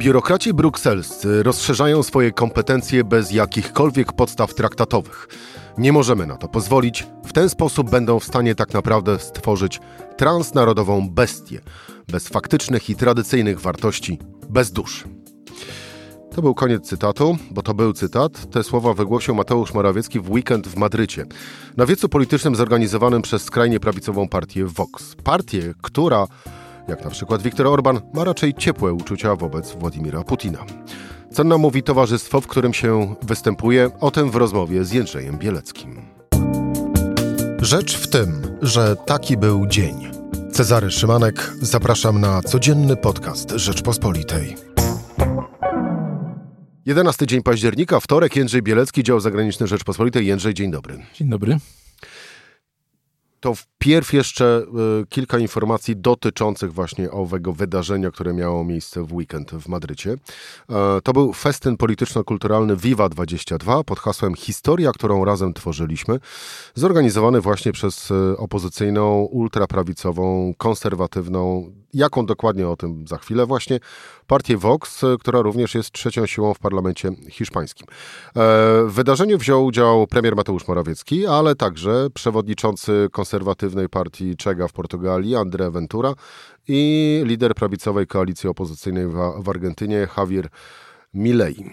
Biurokraci brukselscy rozszerzają swoje kompetencje bez jakichkolwiek podstaw traktatowych. Nie możemy na to pozwolić. W ten sposób będą w stanie tak naprawdę stworzyć transnarodową bestię, bez faktycznych i tradycyjnych wartości, bez duszy. To był koniec cytatu, bo to był cytat. Te słowa wygłosił Mateusz Morawiecki w weekend w Madrycie. Na wiecu politycznym zorganizowanym przez skrajnie prawicową partię Vox. Partię, która jak na przykład Viktor Orban, ma raczej ciepłe uczucia wobec Władimira Putina. Co nam mówi towarzystwo, w którym się występuje, o tym w rozmowie z Jędrzejem Bieleckim. Rzecz w tym, że taki był dzień. Cezary Szymanek, zapraszam na codzienny podcast Rzeczpospolitej. 11 dzień października, wtorek, Jędrzej Bielecki, dział zagraniczny Rzeczpospolitej. Jędrzej, dzień dobry. Dzień dobry. To wpierw jeszcze y, kilka informacji dotyczących właśnie owego wydarzenia, które miało miejsce w weekend w Madrycie. E, to był festyn polityczno-kulturalny Viva 22 pod hasłem Historia, którą razem tworzyliśmy, zorganizowany właśnie przez y, opozycyjną, ultraprawicową, konserwatywną, jaką dokładnie o tym za chwilę właśnie, partię Vox, która również jest trzecią siłą w parlamencie hiszpańskim. E, w wydarzeniu wziął udział premier Mateusz Morawiecki, ale także przewodniczący konserwatywnej partii Czega w Portugalii, André Ventura i lider prawicowej koalicji opozycyjnej w Argentynie, Javier Milei.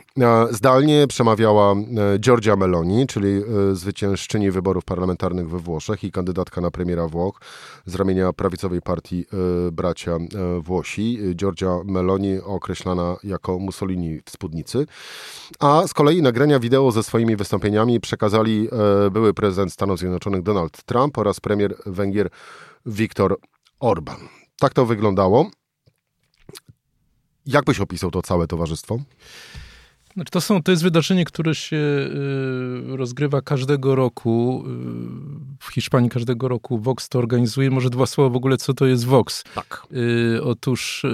Zdalnie przemawiała e, Giorgia Meloni, czyli e, zwyciężczyni wyborów parlamentarnych we Włoszech i kandydatka na premiera Włoch z ramienia prawicowej partii e, Bracia Włosi. Giorgia Meloni określana jako Mussolini w spódnicy. A z kolei nagrania wideo ze swoimi wystąpieniami przekazali były prezydent Stanów Zjednoczonych Donald Trump oraz premier Węgier Viktor Orban. Tak to wyglądało. Jak byś opisał to całe towarzystwo? Znaczy to, są, to jest wydarzenie, które się y, rozgrywa każdego roku. Y, w Hiszpanii każdego roku Vox to organizuje. Może dwa słowa w ogóle, co to jest Vox. Tak. Y, otóż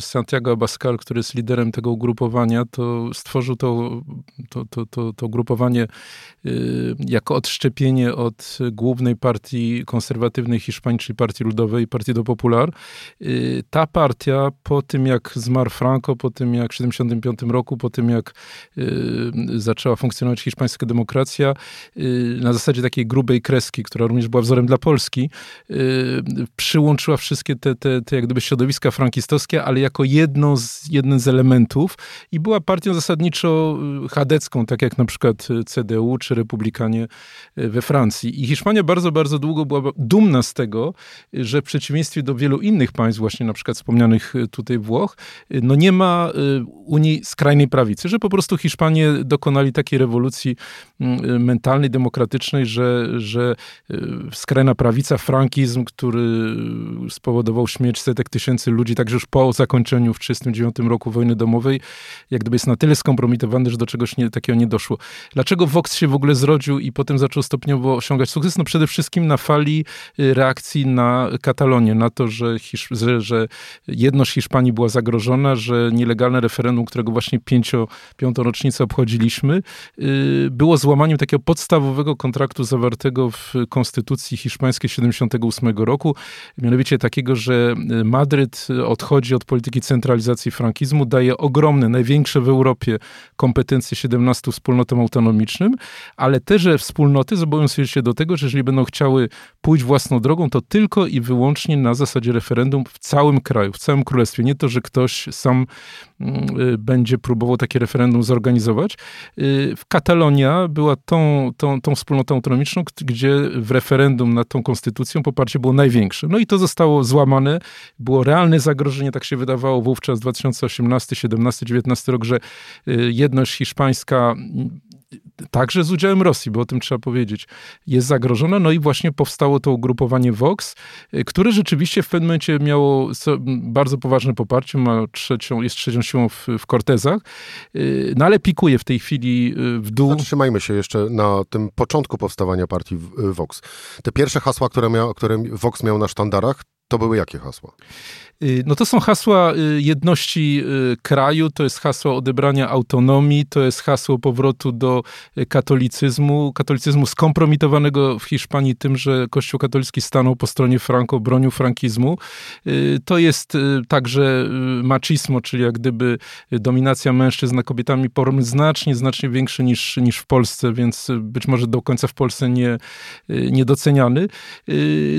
Santiago Abascal, który jest liderem tego ugrupowania, to stworzył to, to, to, to, to ugrupowanie jako odszczepienie od głównej partii konserwatywnej Hiszpanii, czyli Partii Ludowej, Partii do Popular. Ta partia po tym, jak zmarł Franco, po tym, jak w 1975 roku, po tym, jak zaczęła funkcjonować hiszpańska demokracja y, na zasadzie takiej grubej kreski, która również była wzorem dla Polski, y, przyłączyła wszystkie te, te, te jak gdyby środowiska frankistowskie, ale jako jedno z, jeden z elementów i była partią zasadniczo chadecką, tak jak na przykład CDU czy Republikanie we Francji. I Hiszpania bardzo, bardzo długo była dumna z tego, że w przeciwieństwie do wielu innych państw, właśnie na przykład wspomnianych tutaj Włoch, no nie ma Unii skrajnej prawicy, że po prostu prostu Hiszpanie dokonali takiej rewolucji mm, mentalnej, demokratycznej, że, że y, skrajna prawica, frankizm, który spowodował śmierć setek tysięcy ludzi, także już po zakończeniu w 1939 roku wojny domowej, jak gdyby jest na tyle skompromitowany, że do czegoś nie, takiego nie doszło. Dlaczego Vox się w ogóle zrodził i potem zaczął stopniowo osiągać sukces? No przede wszystkim na fali y, reakcji na Katalonię, na to, że, Hisz że, że jedność Hiszpanii była zagrożona, że nielegalne referendum, którego właśnie pięcio, piątą rocznicę obchodziliśmy, y, było złamaniem takiego podstawowego kontraktu zawartego w Konstytucji Hiszpańskiej 78 roku, mianowicie takiego, że Madryt odchodzi od polityki centralizacji frankizmu, daje ogromne, największe w Europie kompetencje 17 wspólnotom autonomicznym, ale te, że wspólnoty zobowiązują się do tego, że jeżeli będą chciały pójść własną drogą, to tylko i wyłącznie na zasadzie referendum w całym kraju, w całym królestwie. Nie to, że ktoś sam mm, y, będzie próbował takie referendum zorganizować. Y, Katalonia była tą, tą, tą wspólnotą autonomiczną, gdzie w referendum nad tą konstytucją poparcie było największe. No i to zostało złamane. Było realne zagrożenie, tak się wydawało wówczas 2018, 17, 19 rok, że y, jedność hiszpańska także z udziałem Rosji, bo o tym trzeba powiedzieć, jest zagrożona. No i właśnie powstało to ugrupowanie Vox, y, które rzeczywiście w pewnym momencie miało bardzo poważne poparcie, ma trzecią, jest trzecią siłą w, w Cortezach, y, no ale pikuje w tej chwili y, w dół. Zatrzymajmy się jeszcze na tym początku powstawania partii Vox. Te pierwsze hasła, które, miał, które Vox miał na sztandarach, To były jakie hasła? Y, no to są hasła y, jedności y, kraju, to jest hasło odebrania autonomii, to jest hasło powrotu do katolicyzmu, katolicyzmu skompromitowanego w Hiszpanii tym, że Kościół katolicki stanął po stronie Franco, bronił frankizmu. To jest także machismo, czyli jak gdyby dominacja mężczyzn nad kobietami porom znacznie, znacznie większy niż, niż w Polsce, więc być może do końca w Polsce nie, niedoceniany.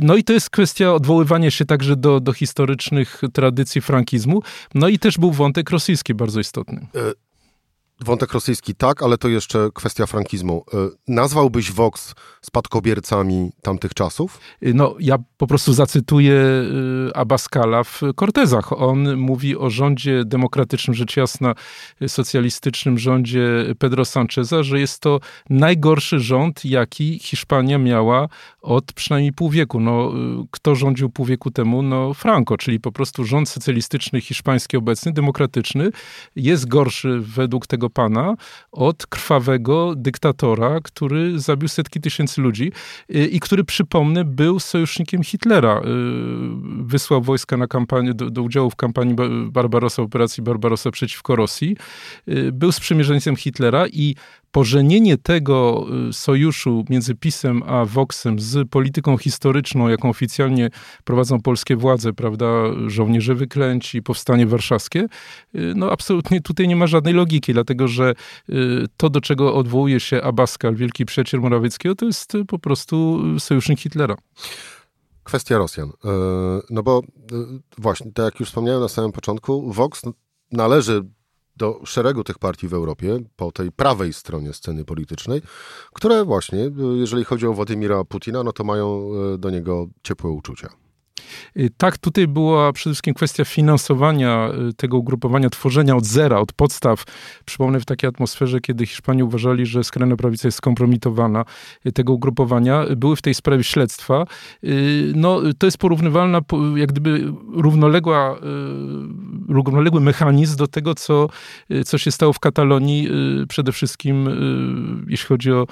No i to jest kwestia odwoływania się także do, do historycznych tradycji frankizmu. No i też był wątek rosyjski bardzo istotny. Wątek rosyjski tak, ale to jeszcze kwestia frankizmu. E, nazwałbyś Vox spadkobiercami tamtych czasów? E, no, ja po prostu zacytuję e, Abaskala w Cortezach. On mówi o rządzie demokratycznym, rzecz jasna socjalistycznym rządzie Pedro Sancheza, że jest to najgorszy rząd, jaki Hiszpania miała od przynajmniej pół wieku. No, kto rządził pół wieku temu? No, Franco, czyli po prostu rząd socjalistyczny hiszpański obecny, demokratyczny, jest gorszy według tego pana od krwawego dyktatora, który zabił setki tysięcy ludzi y, i który, przypomnę, był sojusznikiem Hitlera. Y, wysłał wojska na kampanię, do, do udziału w kampanii Barbarossa, operacji Barbarossa przeciwko Rosji. Y, był sprzymierzeńcem Hitlera i pożenienie tego y, sojuszu między PiSem a Voxem z polityką historyczną, jaką oficjalnie prowadzą polskie władze, prawda, żołnierze wyklęci, powstanie warszawskie, y, no absolutnie tutaj nie ma żadnej logiki, dlatego że y, to, do czego odwołuje się Abaskal, wielki przyjaciel Morawieckiego, to jest po prostu sojusznik Hitlera. Kwestia Rosjan. No bo właśnie, tak jak już wspomniałem na samym początku, Vox należy do szeregu tych partii w Europie, po tej prawej stronie sceny politycznej, które właśnie, jeżeli chodzi o Władimira Putina, no to mają e, do niego ciepłe uczucia. Y, tak, tutaj była przede wszystkim kwestia finansowania y, tego ugrupowania, tworzenia od zera, od podstaw. Przypomnę w takiej atmosferze, kiedy Hiszpanie uważali, że skrajna prawica jest skompromitowana y, tego ugrupowania. Były w tej sprawie śledztwa. No, to jest porównywalna, jak gdyby równoległa, równoległy mechanizm do tego, co, co się stało w Katalonii, przede wszystkim jeśli chodzi o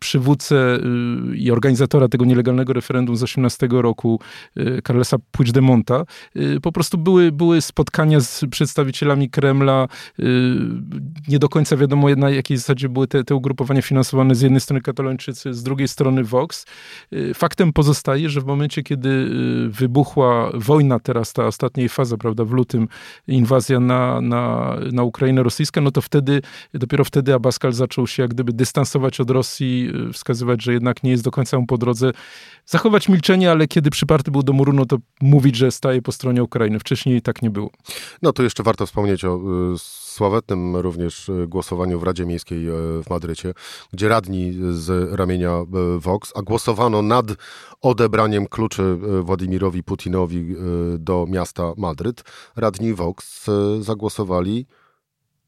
przywódcę i organizatora tego nielegalnego referendum z 18 roku, Carlesa Puigdemonta. Y, po prostu były, były spotkania z przedstawicielami Kremla. Y, nie do końca wiadomo na jakiej zasadzie były te, te ugrupowania finansowane z jednej strony katalończycy, z drugiej strony Vox. Y, faktem pozostaje, że w momencie, kiedy wybuchła wojna, teraz ta ostatniej faza, prawda, w lutym, inwazja na, na, na Ukrainę rosyjska, no to wtedy, dopiero wtedy Abaskal zaczął się jak gdyby dystansować od Rosji, wskazywać, że jednak nie jest do końca mu po drodze. Zachować milczenie, ale kiedy przyparty był do muru, no to mówić, że staje po stronie Ukrainy. Wcześniej tak nie było. No to jeszcze warto wspomnieć o y, sławetnym również y, głosowaniu w Radzie Miejskiej y, w Madrycie, gdzie radni z ramienia Vox, a głosowano nad odebraniem kluczy Władimirowi Putinowi do miasta Madryt. Radni Vox zagłosowali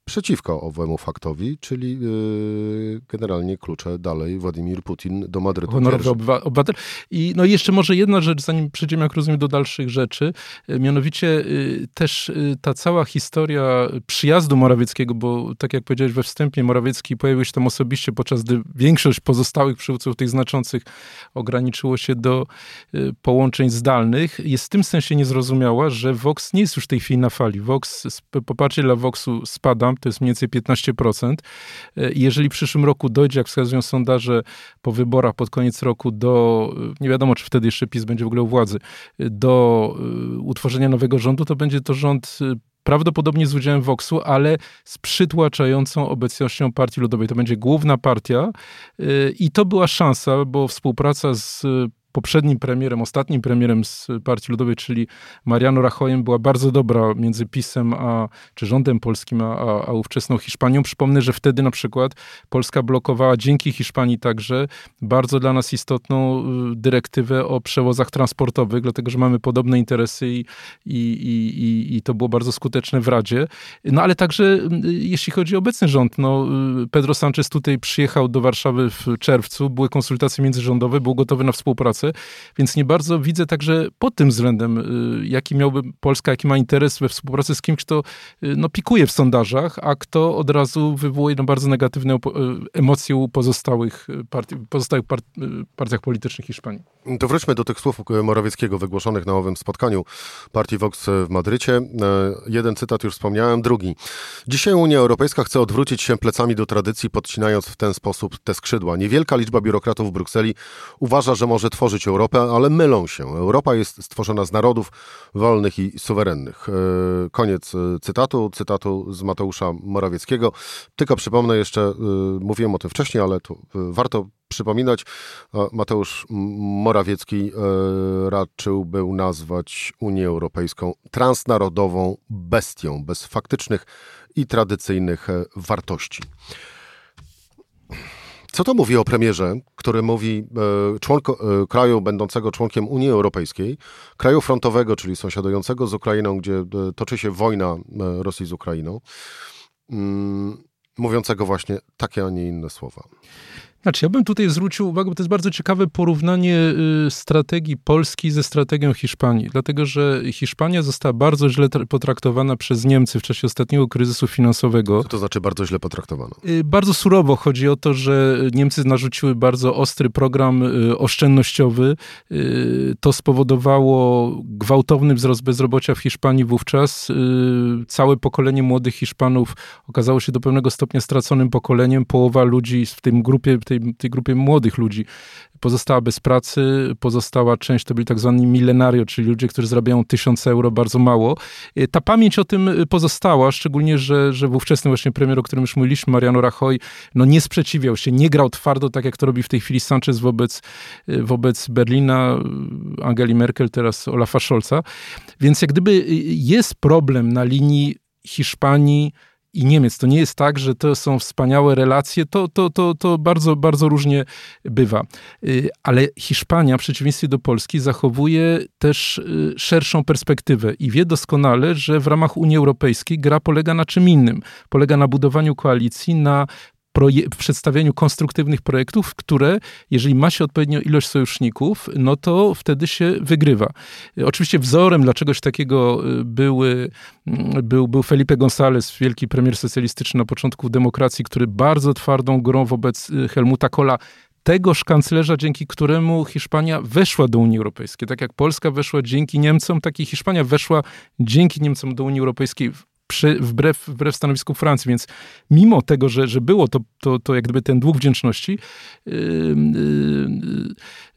przeciwko owemu faktowi, czyli yy, generalnie klucze dalej Władimir Putin do Madrytu Honorowy obywatel. I no jeszcze może jedna rzecz, zanim przejdziemy, jak rozumiem, do dalszych rzeczy. Y, mianowicie yy, też yy, ta cała historia przyjazdu Morawieckiego, bo tak jak powiedziałeś we wstępie, Morawiecki pojawił się tam osobiście, podczas gdy większość pozostałych przywódców tych znaczących ograniczyło się do y, połączeń zdalnych, jest w tym sensie niezrozumiała, że Vox nie jest już w tej chwili na fali. Vox, poparcie dla Voxu spada, to jest mniej więcej 15%. E, jeżeli w przyszłym roku dojdzie, jak wskazują sondaże, po wyborach pod koniec roku do, e, nie wiadomo czy wtedy jeszcze PiS będzie w ogóle u władzy, e, do utworzenia nowego rządu, to będzie to rząd prawdopodobnie z udziałem Voxu, ale z przytłaczającą obecnością Partii Ludowej. To będzie główna partia i to była szansa, bo współpraca z poprzednim premierem, ostatnim premierem z Partii Ludowej, czyli Mariano Rajoyem, była bardzo dobra między PiSem, a, czy rządem polskim, a, a, a ówczesną Hiszpanią. Przypomnę, że wtedy na przykład Polska blokowała dzięki Hiszpanii także bardzo dla nas istotną y, dyrektywę o przewozach transportowych, dlatego że mamy podobne interesy i, i, i, i to było bardzo skuteczne w Radzie. No ale także y, jeśli chodzi o obecny rząd, no y, Pedro Sanchez tutaj przyjechał do Warszawy w czerwcu, były konsultacje międzyrządowe, był gotowy na współpracę Więc nie bardzo widzę także pod tym względem, jaki miałby Polska, jaki ma interes we współpracy z kimś, kto no, pikuje w sondażach, a kto od razu wywołuje no, bardzo negatywne emocje u pozostałych, partii, pozostałych part, partiach politycznych Hiszpanii. To wróćmy do tych słów Morawieckiego wygłoszonych na owym spotkaniu partii Vox w Madrycie. Jeden cytat już wspomniałem, drugi. Dzisiaj Unia Europejska chce odwrócić się plecami do tradycji, podcinając w ten sposób te skrzydła. Niewielka liczba biurokratów w Brukseli uważa, że może tworzyć Europę, ale mylą się. Europa jest stworzona z narodów wolnych i suwerennych. E, koniec e, cytatu, cytatu z Mateusza Morawieckiego. Tylko przypomnę jeszcze, e, mówiłem o tym wcześniej, ale tu warto przypominać. Mateusz Morawiecki raczył był nazwać Unię Europejską transnarodową bestią, bez faktycznych i tradycyjnych wartości. Co to mówi o premierze, który mówi e, członko, e, kraju będącego członkiem Unii Europejskiej, kraju frontowego, czyli sąsiadującego z Ukrainą, gdzie e, toczy się wojna Rosji z Ukrainą, mm, mówiącego właśnie takie, a nie inne słowa? Znaczy, ja bym tutaj zwrócił uwagę, bo to jest bardzo ciekawe porównanie y, strategii Polski ze strategią Hiszpanii, dlatego że Hiszpania została bardzo źle potraktowana przez Niemcy w czasie ostatniego kryzysu finansowego. Co to znaczy bardzo źle potraktowana? Y, bardzo surowo. Chodzi o to, że Niemcy narzuciły bardzo ostry program y, oszczędnościowy. To spowodowało gwałtowny wzrost bezrobocia w Hiszpanii wówczas. Całe pokolenie młodych Hiszpanów okazało się do pewnego stopnia straconym pokoleniem. Połowa ludzi w tym grupie, tej tej, tej grupie młodych ludzi pozostała bez pracy, pozostała część to byli tak zwani milenario, czyli ludzie, którzy zarabiają tysiąc euro, bardzo mało. E, ta pamięć o tym pozostała, szczególnie, że, że w właśnie premier, o którym już mówiliśmy, Mariano Rajoy, no nie sprzeciwiał się, nie grał twardo, tak jak to robi w tej chwili Sanchez wobec, e, wobec Berlina, Angeli Merkel, teraz Olafa Scholza. Więc jak gdyby jest problem na linii Hiszpanii, i Niemiec. To nie jest tak, że to są wspaniałe relacje, to, to, to, to bardzo, bardzo różnie bywa. Y, ale Hiszpania, w przeciwieństwie do Polski, zachowuje też y, szerszą perspektywę i wie doskonale, że w ramach Unii Europejskiej gra polega na czym innym. Polega na budowaniu koalicji, na w przedstawianiu konstruktywnych projektów, które, jeżeli ma się odpowiednią ilość sojuszników, no to wtedy się wygrywa. Oczywiście wzorem dla czegoś takiego y, były, mm, był, był Felipe González, wielki premier socjalistyczny na początku demokracji, który bardzo twardą grą wobec y, Helmuta Kohla tegoż kanclerza, dzięki któremu Hiszpania weszła do Unii Europejskiej. Tak jak Polska weszła dzięki Niemcom, tak i Hiszpania weszła dzięki Niemcom do Unii Europejskiej przy, wbrew, wbrew stanowisku Francji. Więc mimo tego, że, że było to, to, to jak gdyby ten dług wdzięczności, yy,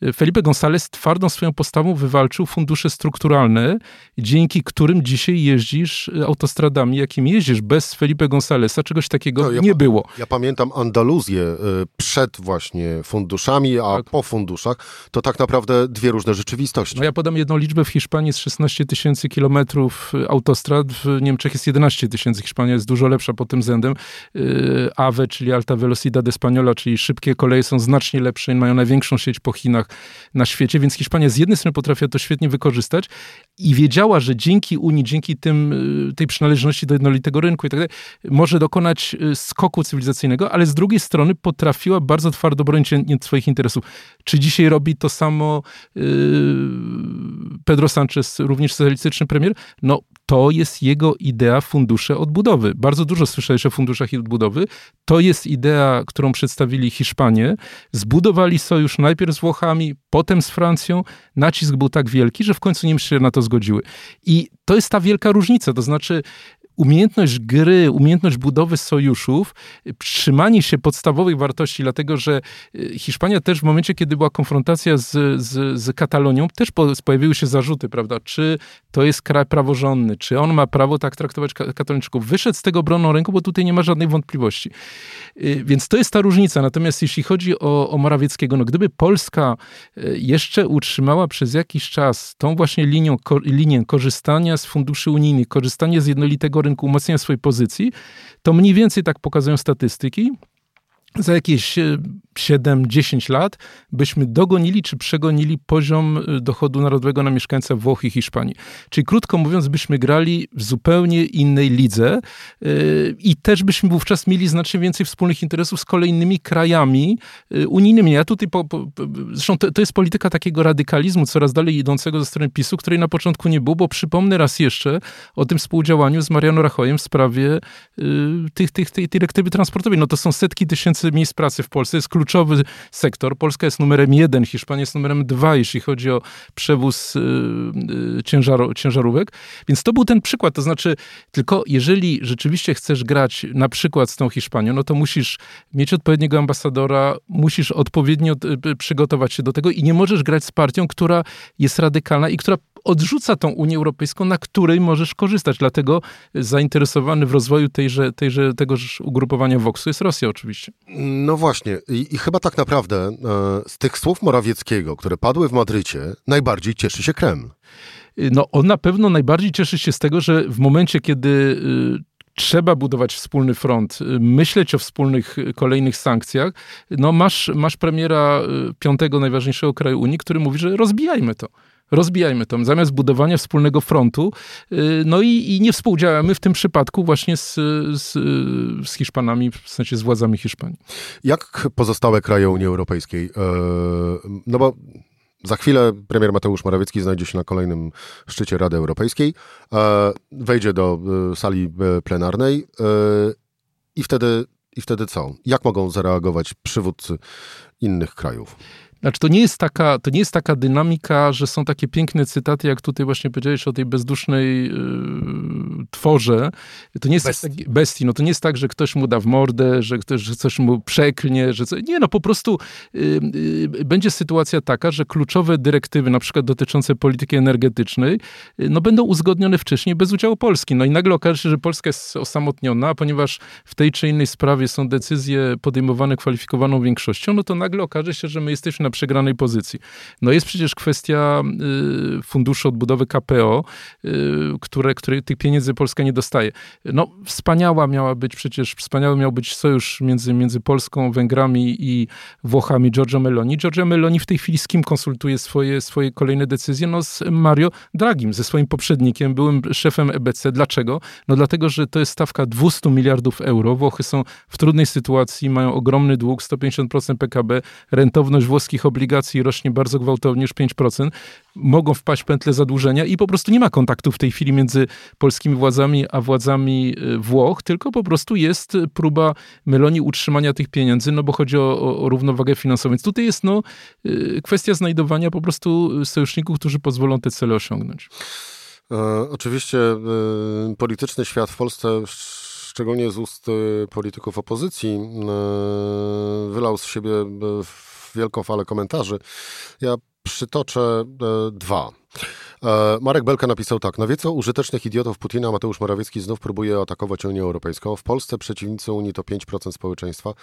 yy, Felipe González twardą swoją postawą wywalczył fundusze strukturalne, dzięki którym dzisiaj jeździsz autostradami, jakim jeździsz. Bez Felipe Gonzáleza czegoś takiego no, ja, nie było. Ja pamiętam Andaluzję y, przed właśnie funduszami, a tak. po funduszach. To tak naprawdę dwie różne rzeczywistości. No ja podam jedną liczbę. W Hiszpanii jest 16 tysięcy kilometrów autostrad, w Niemczech jest 11 11 tysięcy. Hiszpania jest dużo lepsza pod tym względem. Y, AVE, czyli Alta Velocidad Española, czyli szybkie koleje są znacznie lepsze i mają największą sieć po Chinach na świecie, więc Hiszpania z jednej strony potrafiła to świetnie wykorzystać i wiedziała, że dzięki Unii, dzięki tym, y, tej przynależności do jednolitego rynku i tak dalej, może dokonać y, skoku cywilizacyjnego, ale z drugiej strony potrafiła bardzo twardo bronić swoich interesów. Czy dzisiaj robi to samo Pedro Sanchez, również socjalistyczny premier? No, to jest jego idea fundusze odbudowy. Bardzo dużo słyszałeś o funduszach odbudowy. To jest idea, którą przedstawili Hiszpanie. Zbudowali sojusz najpierw z Włochami, potem z Francją. Nacisk był tak wielki, że w końcu Niemcy się na to zgodziły. I to jest ta wielka różnica. To znaczy, umiejętność gry, umiejętność budowy sojuszów, trzymanie się podstawowych wartości, dlatego że y, Hiszpania też w momencie, kiedy była konfrontacja z, z, z Katalonią, też pojawiły się zarzuty, prawda, czy to jest kraj praworządny, czy on ma prawo tak traktować katoliczków. Wyszedł z tego obronną ręką, bo tutaj nie ma żadnej wątpliwości. Y, więc to jest ta różnica. Natomiast jeśli chodzi o, o Morawieckiego, no gdyby Polska y, jeszcze utrzymała przez jakiś czas tą właśnie linią, ko, linię korzystania z funduszy unijnych, korzystania z jednolitego rynku, umacniania swojej pozycji, to mniej więcej tak pokazują statystyki, za jakieś 7-10 lat byśmy dogonili czy przegonili poziom y, dochodu narodowego na mieszkańca Włoch i Hiszpanii. Czyli krótko mówiąc, byśmy grali w zupełnie innej lidze y, i też byśmy wówczas mieli znacznie więcej wspólnych interesów z kolejnymi krajami unijnymi. Ja tutaj, po, po, zresztą to, to jest polityka takiego radykalizmu coraz dalej idącego ze strony PiSu, której na początku nie było, bo przypomnę raz jeszcze o tym współdziałaniu z Mariano Rachojem w sprawie tych, tych, tej dyrektywy transportowej. No to są setki tysięcy miejsc pracy w Polsce, jest klucz kluczowy sektor. Polska jest numerem jeden, Hiszpania jest numerem dwa, jeśli chodzi o przewóz y, y, ciężar, ciężarówek. Więc to był ten przykład. To znaczy, tylko jeżeli rzeczywiście chcesz grać na przykład z tą Hiszpanią, no to musisz mieć odpowiedniego ambasadora, musisz odpowiednio y, przygotować się do tego i nie możesz grać z partią, która jest radykalna i która odrzuca tą Unię Europejską, na której możesz korzystać. Dlatego zainteresowany w rozwoju tejże, tejże, tegoż ugrupowania Voxu jest Rosja oczywiście. No właśnie. I, i chyba tak naprawdę e, z tych słów Morawieckiego, które padły w Madrycie, najbardziej cieszy się Kreml. No on na pewno najbardziej cieszy się z tego, że w momencie, kiedy y, trzeba budować wspólny front, y, myśleć o wspólnych kolejnych sankcjach, no masz, masz premiera y, piątego najważniejszego kraju Unii, który mówi, że rozbijajmy to rozbijajmy to, zamiast budowania wspólnego frontu, y, no i, i nie współdziałamy w tym przypadku właśnie z, z, z Hiszpanami, w sensie z władzami Hiszpanii. Jak pozostałe kraje Unii Europejskiej? E, no bo za chwilę premier Mateusz Morawiecki znajdzie się na kolejnym szczycie Rady Europejskiej, e, wejdzie do e, sali plenarnej i wtedy, i wtedy co? Jak mogą zareagować przywódcy innych krajów? Znaczy, to nie jest taka, to nie jest taka dynamika, że są takie piękne cytaty, jak tutaj właśnie powiedziałeś o tej bezdusznej yy, tworze. To nie jest bestii. Tak, bestii. No to nie jest tak, że ktoś mu da w mordę, że ktoś że coś mu przeklnie, że co, nie, no po prostu yy, yy, będzie sytuacja taka, że kluczowe dyrektywy, na przykład dotyczące polityki energetycznej, y, no będą uzgodnione wcześniej bez udziału Polski. No i nagle okaże się, że Polska jest osamotniona, ponieważ w tej czy innej sprawie są decyzje podejmowane kwalifikowaną większością, no to nagle okaże się, że my jesteśmy na przegranej pozycji. No jest przecież kwestia y, funduszu odbudowy KPO, y, które, które tych pieniędzy Polska nie dostaje. No wspaniała miała być przecież, wspaniały miał być sojusz między, między Polską, Węgrami i Włochami Giorgio Meloni. Giorgio Meloni w tej chwili z kim konsultuje swoje, swoje kolejne decyzje? No z Mario Dragim, ze swoim poprzednikiem, byłym szefem EBC. Dlaczego? No dlatego, że to jest stawka 200 miliardów euro. Włochy są w trudnej sytuacji, mają ogromny dług, 150% PKB, rentowność włoskich obligacji rośnie bardzo gwałtownie, już 5%, mogą wpaść w pętlę zadłużenia i po prostu nie ma kontaktu w tej chwili między polskimi władzami a władzami y, Włoch, tylko po prostu jest próba Meloni utrzymania tych pieniędzy, no bo chodzi o, o, równowagę finansową. Więc tutaj jest no, y, kwestia znajdowania po prostu sojuszników, którzy pozwolą te cele osiągnąć. E, oczywiście e, polityczny świat w Polsce szczególnie z ust polityków opozycji, wylał z siebie wielką falę komentarzy. Ja przytoczę e, dwa. E, Marek Belka napisał tak. Na wieco użytecznych idiotów Putina Mateusz Morawiecki znów próbuje atakować Unię Europejską. W Polsce przeciwnicy Unii to 5% społeczeństwa,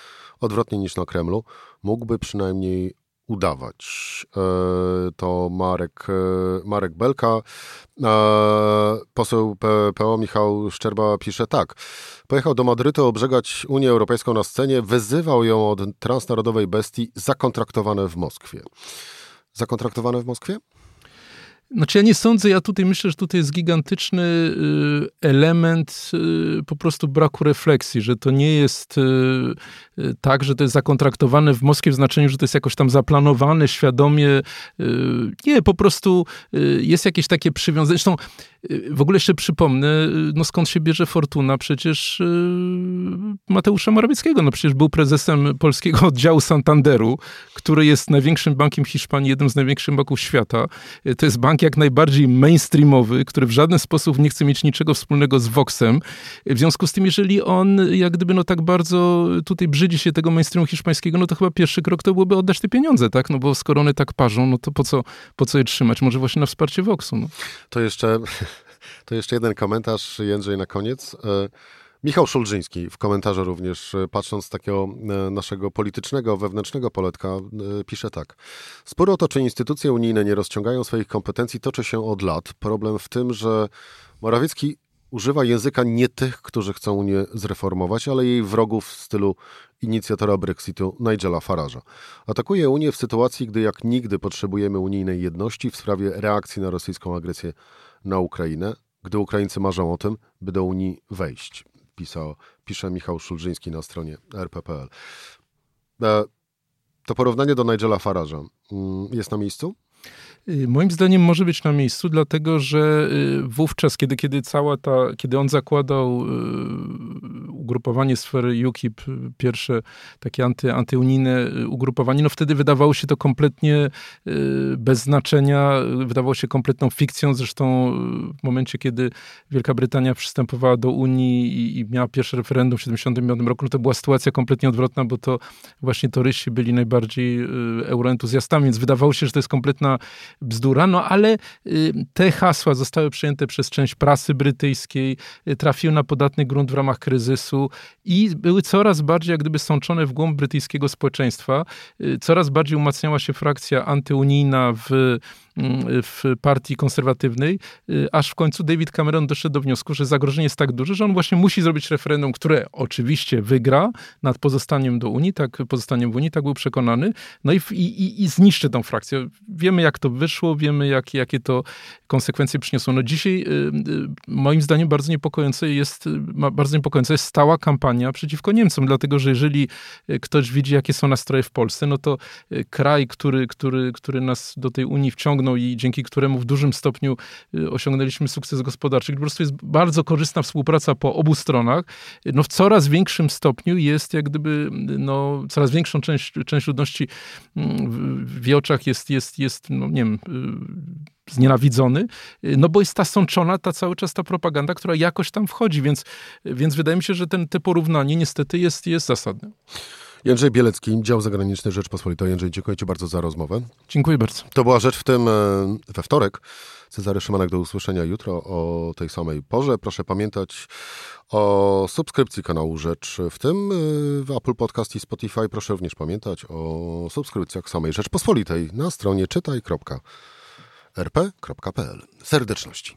odwrotnie niż na Kremlu. Mógłby przynajmniej udawać. E, to Marek, Marek Belka. Poseł PO Michał Szczerba pisze tak. Pojechał do Madrytu obrzegać Unię Europejską na scenie, wyzywał ją od transnarodowej bestii zakontraktowane w Moskwie. Zakontraktowane w Moskwie? Znaczy ja nie sądzę, ja tutaj myślę, że tutaj jest gigantyczny y, element y, po prostu braku refleksji, że to nie jest y, tak, że to jest zakontraktowane w Moskwie w znaczeniu, że to jest jakoś tam zaplanowane świadomie. Nie, po prostu jest jakieś takie przywiązanie. Zresztą w ogóle jeszcze przypomnę, no skąd się bierze fortuna przecież Mateusza Morawieckiego. No przecież był prezesem polskiego oddziału Santanderu, który jest największym bankiem Hiszpanii, jednym z największych banków świata. To jest bank jak najbardziej mainstreamowy, który w żaden sposób nie chce mieć niczego wspólnego z Voxem. W związku z tym, jeżeli on jak gdyby no tak bardzo tutaj brzydzi się tego mainstreamu hiszpańskiego, no to chyba pierwszy krok to byłoby oddać te pieniądze, tak? No bo skoro one tak parzą, no to po co, po co je trzymać? Może właśnie na wsparcie Voxu. No. To jeszcze, to jeszcze jeden komentarz, Jędrzej, na koniec. E, Michał Szulżyński w komentarzu również, e, patrząc z takiego e, naszego politycznego, wewnętrznego poletka, pisze tak. Spór o to, czy instytucje unijne nie rozciągają swoich kompetencji, toczy się od lat. Problem w tym, że Morawiecki Używa języka nie tych, którzy chcą Unię zreformować, ale jej wrogów w stylu inicjatora Brexitu Nigela Farage'a. Atakuje Unię w sytuacji, gdy jak nigdy potrzebujemy unijnej jedności w sprawie reakcji na rosyjską agresję na Ukrainę, gdy Ukraińcy marzą o tym, by do Unii wejść, pisał, pisze Michał Szulżyński na stronie rp.pl. E, to porównanie do Nigela Farage'a mm, jest na miejscu? Y, moim zdaniem może być na miejscu, dlatego że y, wówczas, kiedy, kiedy cała ta, kiedy on zakładał y, ugrupowanie sfery UKIP, pierwsze takie anty, antyunijne ugrupowanie, no wtedy wydawało się to kompletnie bez znaczenia, wydawało się kompletną fikcją. Zresztą w momencie, kiedy Wielka Brytania przystępowała do Unii i, i miała pierwsze referendum w 1975 roku, no to była sytuacja kompletnie odwrotna, bo to właśnie toryści byli najbardziej euroentuzjastami, więc wydawało się, że to jest kompletna bzdura, no ale y, te hasła zostały przyjęte przez część prasy brytyjskiej, y, trafiły na podatny grunt w ramach kryzysu i były coraz bardziej jak gdyby sączone w głąb brytyjskiego społeczeństwa. Y, coraz bardziej umacniała się frakcja antyunijna w w partii konserwatywnej, y, aż w końcu David Cameron doszedł do wniosku, że zagrożenie jest tak duże, że on właśnie musi zrobić referendum, które oczywiście wygra nad pozostaniem do Unii, tak, pozostaniem w Unii, tak był przekonany, no i, i, i zniszczy tą frakcję. Wiemy, jak to wyszło, wiemy, jak, jakie to konsekwencje przyniosło. No dzisiaj y, y, moim zdaniem bardzo niepokojące jest, bardzo niepokojąca jest stała kampania przeciwko Niemcom, dlatego, że jeżeli ktoś widzi, jakie są nastroje w Polsce, no to kraj, który, który, który nas do tej Unii wciągnął, i dzięki któremu w dużym stopniu y, osiągnęliśmy sukces gospodarczy. Po prostu jest bardzo korzystna współpraca po obu stronach. No w coraz większym stopniu jest jak gdyby, no coraz większą część, część ludności mm, w jej oczach jest, jest, jest no nie wiem, y, znienawidzony, y, no bo jest ta sączona, ta cały czas ta propaganda, która jakoś tam wchodzi, więc, więc wydaje mi się, że ten, te porównanie niestety jest, jest zasadne. Jędrzej Bielecki, dział zagraniczny Rzeczpospolitej. Jędrzej, dziękuję Ci bardzo za rozmowę. Dziękuję bardzo. To była rzecz w tym e, we wtorek. Cezary Szymanek do usłyszenia jutro o tej samej porze. Proszę pamiętać o subskrypcji kanału Rzecz w tym e, w Apple Podcast i Spotify. Proszę również pamiętać o subskrypcjach samej Rzeczpospolitej na stronie czytaj.rp.pl. Serdeczności.